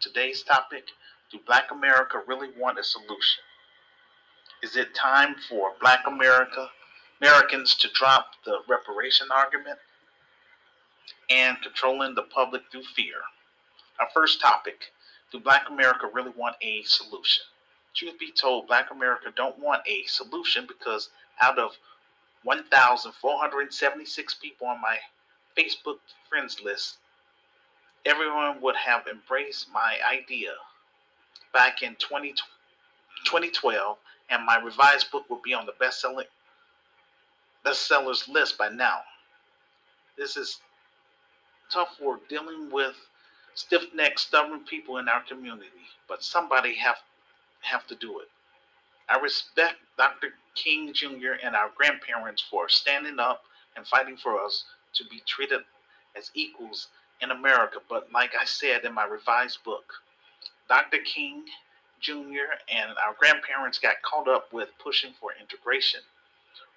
Today's topic Do Black America really want a solution? Is it time for Black America Americans to drop the reparation argument and controlling the public through fear? Our first topic Do Black America really want a solution? Truth be told, Black America don't want a solution because out of 1,476 people on my Facebook friends list, everyone would have embraced my idea back in 20, 2012, and my revised book would be on the best-selling bestsellers list by now. This is tough work dealing with stiff-necked, stubborn people in our community, but somebody have have to do it. I respect Dr. King Jr. and our grandparents for standing up and fighting for us to be treated as equals in America. But like I said in my revised book, Dr. King Jr. and our grandparents got caught up with pushing for integration.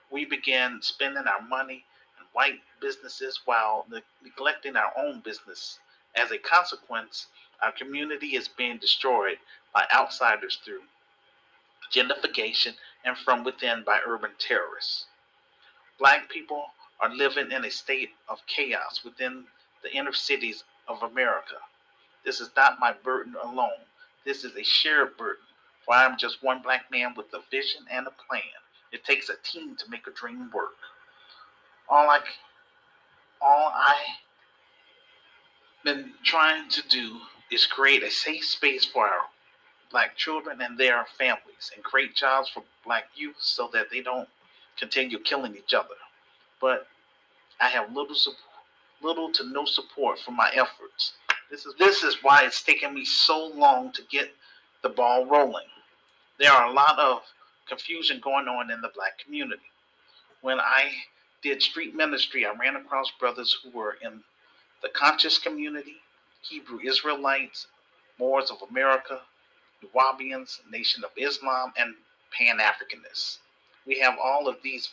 We began spending our money in white businesses while ne- neglecting our own business. As a consequence, our community is being destroyed by outsiders through gentrification and from within by urban terrorists. Black people are living in a state of chaos within the inner cities of America. This is not my burden alone. This is a shared burden, for I am just one black man with a vision and a plan. It takes a team to make a dream work. All I, all I been trying to do is create a safe space for our black children and their families and create jobs for black youth so that they don't continue killing each other. But I have little support little to no support for my efforts. This is this is why it's taken me so long to get the ball rolling. There are a lot of confusion going on in the black community. When I did street ministry, I ran across brothers who were in the conscious community, Hebrew Israelites, Moors of America, Nuwaubians, Nation of Islam, and Pan Africanists. We have all of these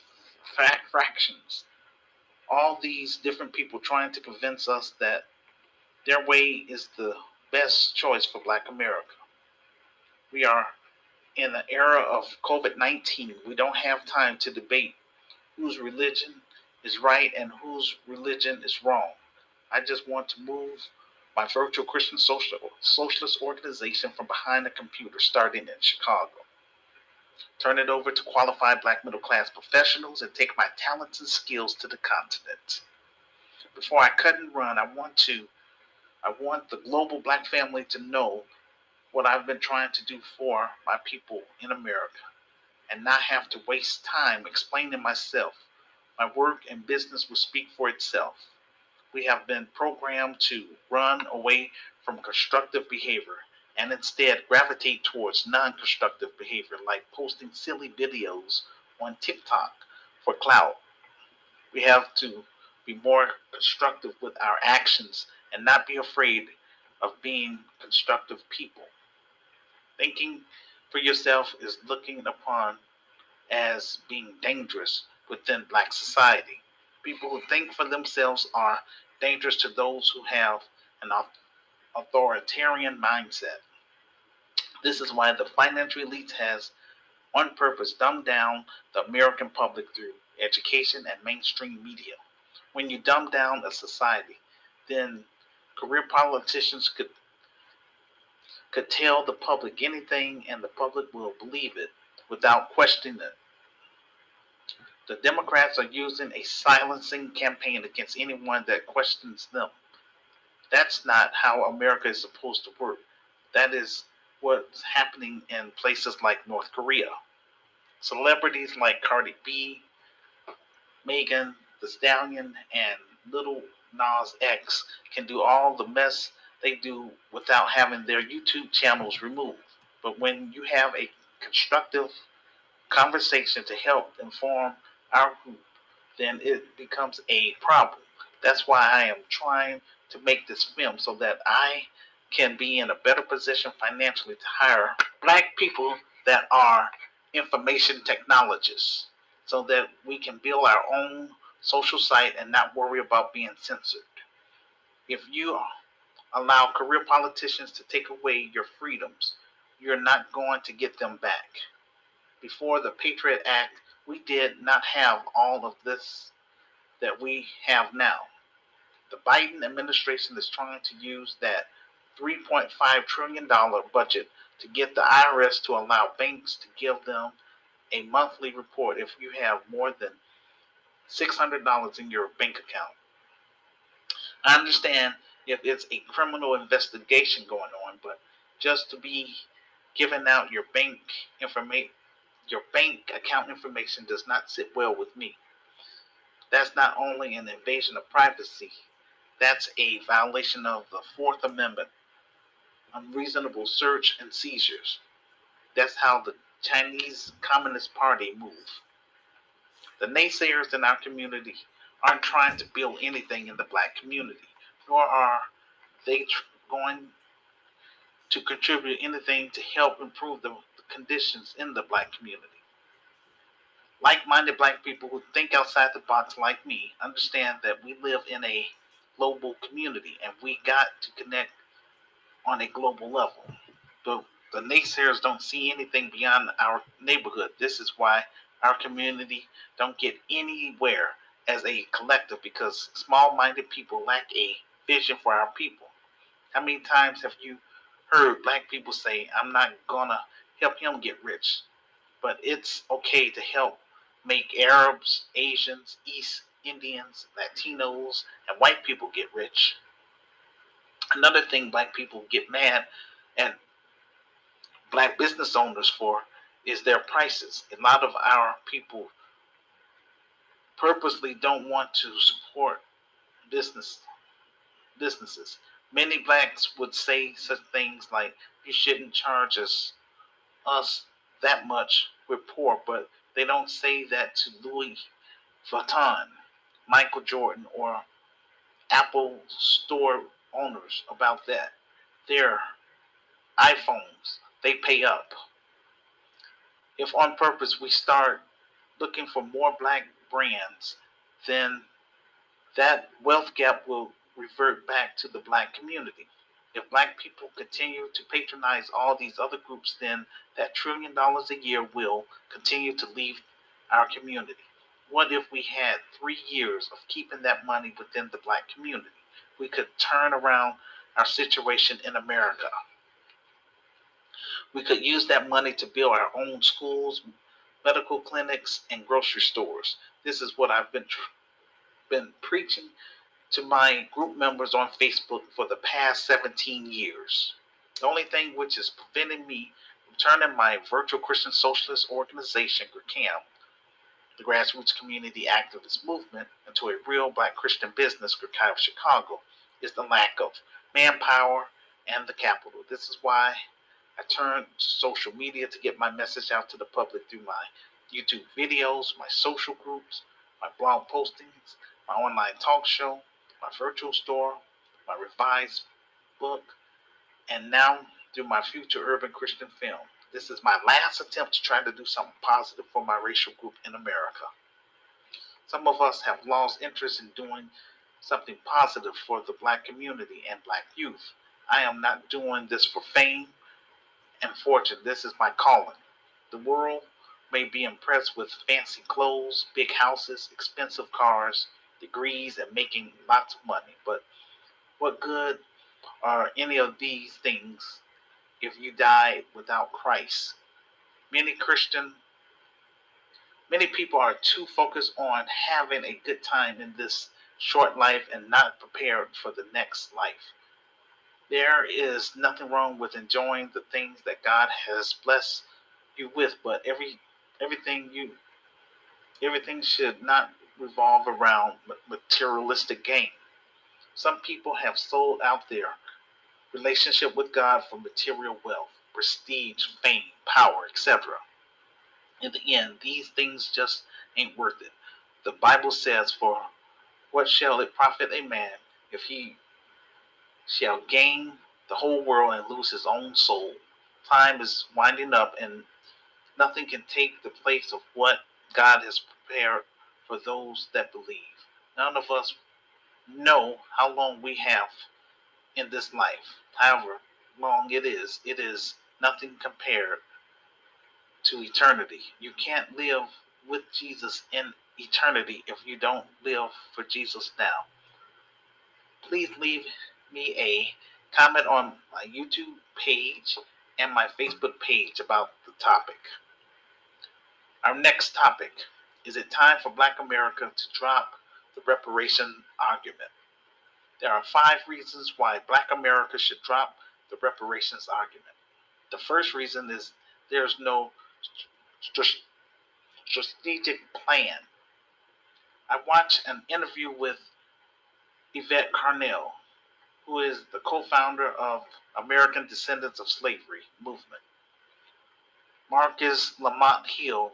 fractions all these different people trying to convince us that their way is the best choice for Black America. We are in the era of COVID 19. We don't have time to debate whose religion is right and whose religion is wrong. I just want to move my virtual Christian social, socialist organization from behind the computer starting in Chicago turn it over to qualified black middle class professionals, and take my talents and skills to the continent. Before I cut and run, I want to I want the global black family to know what I've been trying to do for my people in America and not have to waste time explaining myself. My work and business will speak for itself. We have been programmed to run away from constructive behavior and instead gravitate towards non constructive behavior like posting silly videos on TikTok for clout. We have to be more constructive with our actions and not be afraid of being constructive people. Thinking for yourself is looking upon as being dangerous within black society. People who think for themselves are dangerous to those who have an authoritarian mindset. This is why the financial elite has, on purpose, dumbed down the American public through education and mainstream media. When you dumb down a society, then career politicians could could tell the public anything and the public will believe it without questioning it. The Democrats are using a silencing campaign against anyone that questions them. That's not how America is supposed to work. That is what's happening in places like North Korea. Celebrities like Cardi B, Megan Thee Stallion, and Little Nas X can do all the mess they do without having their YouTube channels removed. But when you have a constructive conversation to help inform our group, then it becomes a problem. That's why I am trying to make this film so that I can be in a better position financially to hire black people that are information technologists so that we can build our own social site and not worry about being censored. If you allow career politicians to take away your freedoms, you're not going to get them back. Before the Patriot Act, we did not have all of this that we have now. The Biden administration is trying to use that $3.5 trillion budget to get the IRS to allow banks to give them a monthly report if you have more than $600 in your bank account. I understand if it's a criminal investigation going on, but just to be giving out your bank information, your bank account information does not sit well with me. That's not only an invasion of privacy, that's a violation of the Fourth Amendment, unreasonable search and seizures. That's how the Chinese Communist Party move. The naysayers in our community aren't trying to build anything in the black community, nor are they tr- going to contribute anything to help improve the conditions in the black community. Like minded black people who think outside the box, like me, understand that we live in a global community and we got to connect on a global level. The, the naysayers don't see anything beyond our neighborhood. This is why our community don't get anywhere as a collective because small-minded people lack a vision for our people. How many times have you heard black people say, I'm not gonna help him get rich, but it's okay to help make Arabs, Asians, East Indians, Latinos, and white people get rich. Another thing black people get mad at black business owners for is their prices. A lot of our people purposely don't want to support business businesses. Many blacks would say such things like, "You shouldn't charge us us that much. We're poor," but they don't say that to Louis Vuitton, Michael Jordan, or Apple store owners about that. Their iPhones, they pay up. If on purpose we start looking for more black brands, then that wealth gap will revert back to the black community. If black people continue to patronize all these other groups, then that trillion dollars a year will continue to leave our community. What if we had three years of keeping that money within the black community? We could turn around our situation in America. We could use that money to build our own schools, medical clinics, and grocery stores. This is what I've been been preaching to my group members on Facebook for the past 17 years. The only thing which is preventing me from turning my virtual Christian socialist organization, GRCAM, the Grassroots Community Activist Movement, into a real black Christian business, GRCI of Chicago, is the lack of manpower and the capital. This is why I turn to social media to get my message out to the public through my YouTube videos, my social groups, my blog postings, my online talk show, my virtual store, my revised book, and now through my future urban Christian film. This is my last attempt to try to do something positive for my racial group in America. Some of us have lost interest in doing something positive for the black community and black youth. I am not doing this for fame and fortune. This is my calling. The world may be impressed with fancy clothes, big houses, expensive cars, degrees, and making lots of money. But what good are any of these things if you die without Christ? Many Christian many people are too focused on having a good time in this short life and not prepared for the next life. There is nothing wrong with enjoying the things that God has blessed you with, but every everything you everything should not revolve around materialistic gain. Some people have sold out their relationship with God for material wealth, prestige, fame, power, etc. In the end, these things just ain't worth it. The Bible says, For what shall it profit a man if he shall gain the whole world and lose his own soul? Time is winding up, and nothing can take the place of what God has prepared for those that believe. None of us know how long we have in this life, however long it is, it is nothing compared to eternity. You can't live with Jesus in eternity if you don't live for Jesus now. Please leave me a comment on my YouTube page and my Facebook page about the topic. Our next topic is it time for Black America to drop the reparation argument? There are five reasons why Black America should drop the reparations argument. The first reason is there's no strategic plan. I watched an interview with Yvette Carnell, who is the co-founder of American Descendants of Slavery movement. Marcus Lamont Hill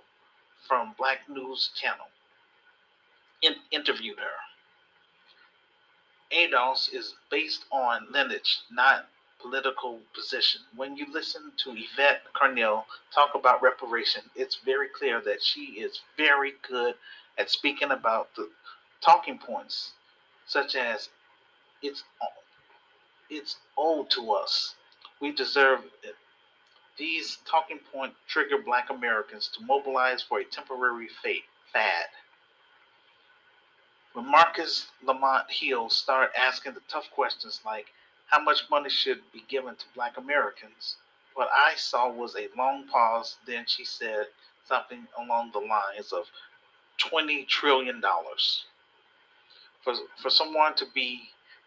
from Black News Channel in, interviewed her. ADOS is based on lineage, not political position. When you listen to Yvette Carnell talk about reparation, it's very clear that she is very good at speaking about the talking points, such as it's it's owed to us. We deserve it. These talking points trigger black Americans to mobilize for a temporary fate, fad. When Marcus Lamont Hill started asking the tough questions like how much money should be given to black Americans, what I saw was a long pause. Then she said something along the lines of $20 trillion. For, for someone to be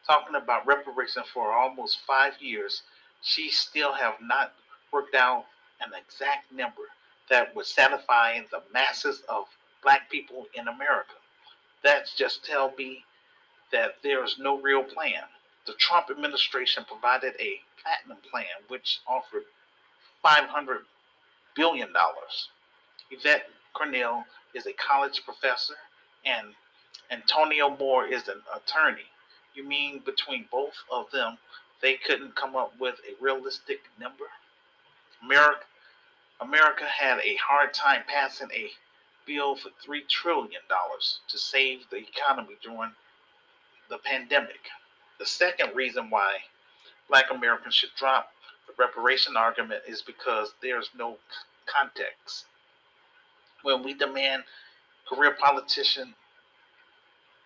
talking about reparation for almost five years, she still have not worked out an exact number that would satisfy the masses of black people in America. That's just tell me that there is no real plan. The Trump administration provided a platinum plan which offered $500 billion. Yvette Carnell is a college professor and Antonio Moore is an attorney. You mean between both of them, they couldn't come up with a realistic number? America, America had a hard time passing a bill for $3 trillion to save the economy during the pandemic. The second reason why black Americans should drop the reparation argument is because there's no context. When we demand career politician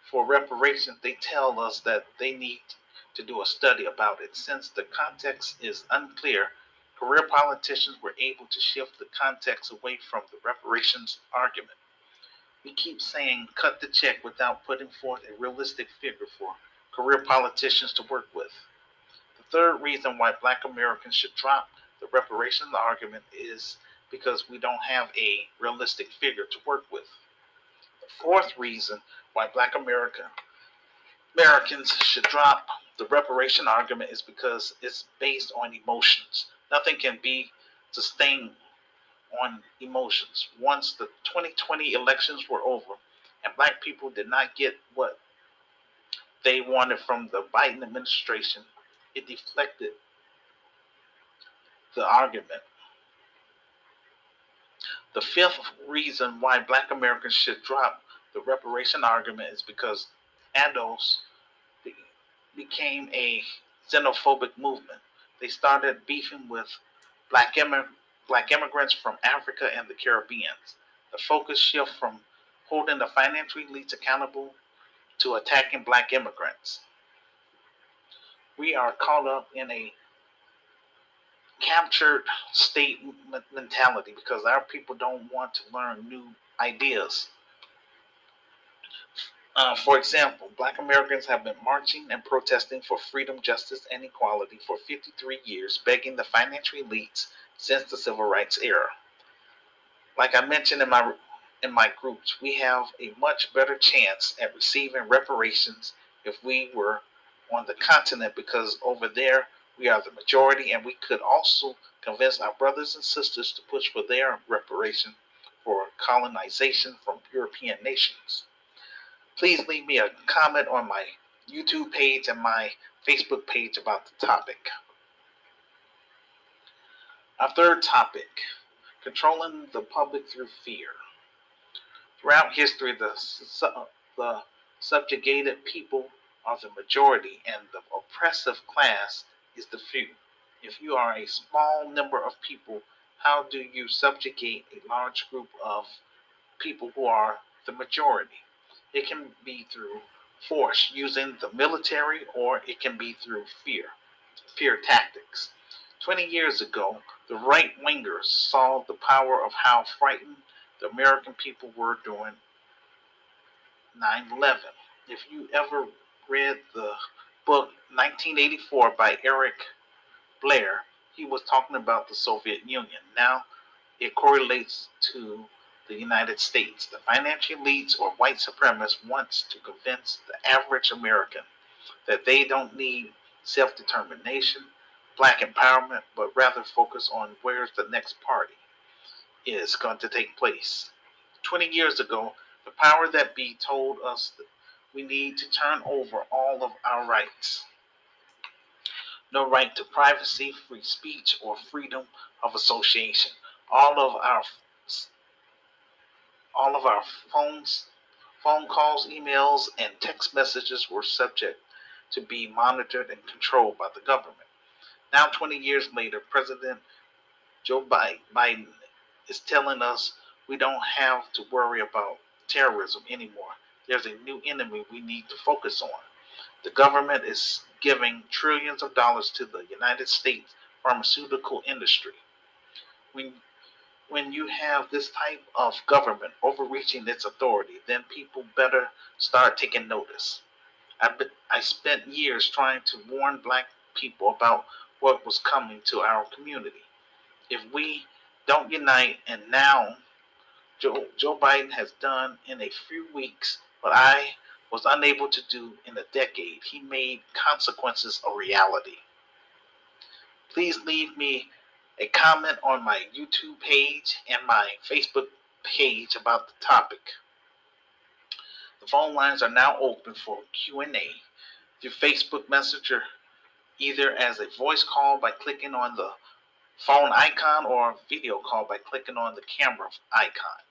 for reparations, they tell us that they need to do a study about it. Since the context is unclear, career politicians were able to shift the context away from the reparations argument. We keep saying cut the check without putting forth a realistic figure for career politicians to work with. The third reason why black Americans should drop the reparations argument is because we don't have a realistic figure to work with. The fourth reason why black America Americans should drop the reparation argument is because it's based on emotions. Nothing can be sustained on emotions. Once the 2020 elections were over and black people did not get what they wanted from the Biden administration, it deflected the argument. The fifth reason why black Americans should drop the reparation argument is because ADOS became a xenophobic movement. They started beefing with black, immig- black immigrants from Africa and the Caribbean. The focus shift from holding the financial elites accountable to attacking black immigrants. We are caught up in a captured state mentality because our people don't want to learn new ideas. Uh, for example, black Americans have been marching and protesting for freedom, justice, and equality for 53 years, begging the financial elites since the civil rights era. Like I mentioned in my in my groups, we have a much better chance at receiving reparations if we were on the continent because over there we are the majority and we could also convince our brothers and sisters to push for their reparation for colonization from European nations please leave me a comment on my YouTube page and my Facebook page about the topic. Our third topic controlling the public through fear. Throughout history, the, the subjugated people are the majority and the oppressive class is the few. If you are a small number of people, how do you subjugate a large group of people who are the majority? It can be through force using the military or it can be through fear, fear tactics. 20 years ago, the right wingers saw the power of how frightened the American people were during 9 11. If you ever read the book 1984 by Eric Blair, he was talking about the Soviet Union. Now it correlates to the United States. The financial elites or white supremacists wants to convince the average American that they don't need self-determination, black empowerment, but rather focus on where's the next party is going to take place. 20 years ago, the power that be told us that we need to turn over all of our rights. No right to privacy, free speech, or freedom of association. All of our all of our phones, phone calls, emails, and text messages were subject to be monitored and controlled by the government. Now, 20 years later, President Joe Biden is telling us we don't have to worry about terrorism anymore. There's a new enemy we need to focus on. The government is giving trillions of dollars to the United States pharmaceutical industry. When when you have this type of government overreaching its authority, then people better start taking notice. I, I spent years trying to warn black people about what was coming to our community. If we don't unite, and now Joe, Joe Biden has done in a few weeks what I was unable to do in a decade, he made consequences a reality. Please leave me a comment on my YouTube page and my Facebook page about the topic. The phone lines are now open for Q&A through Facebook Messenger, either as a voice call by clicking on the phone icon or video call by clicking on the camera icon.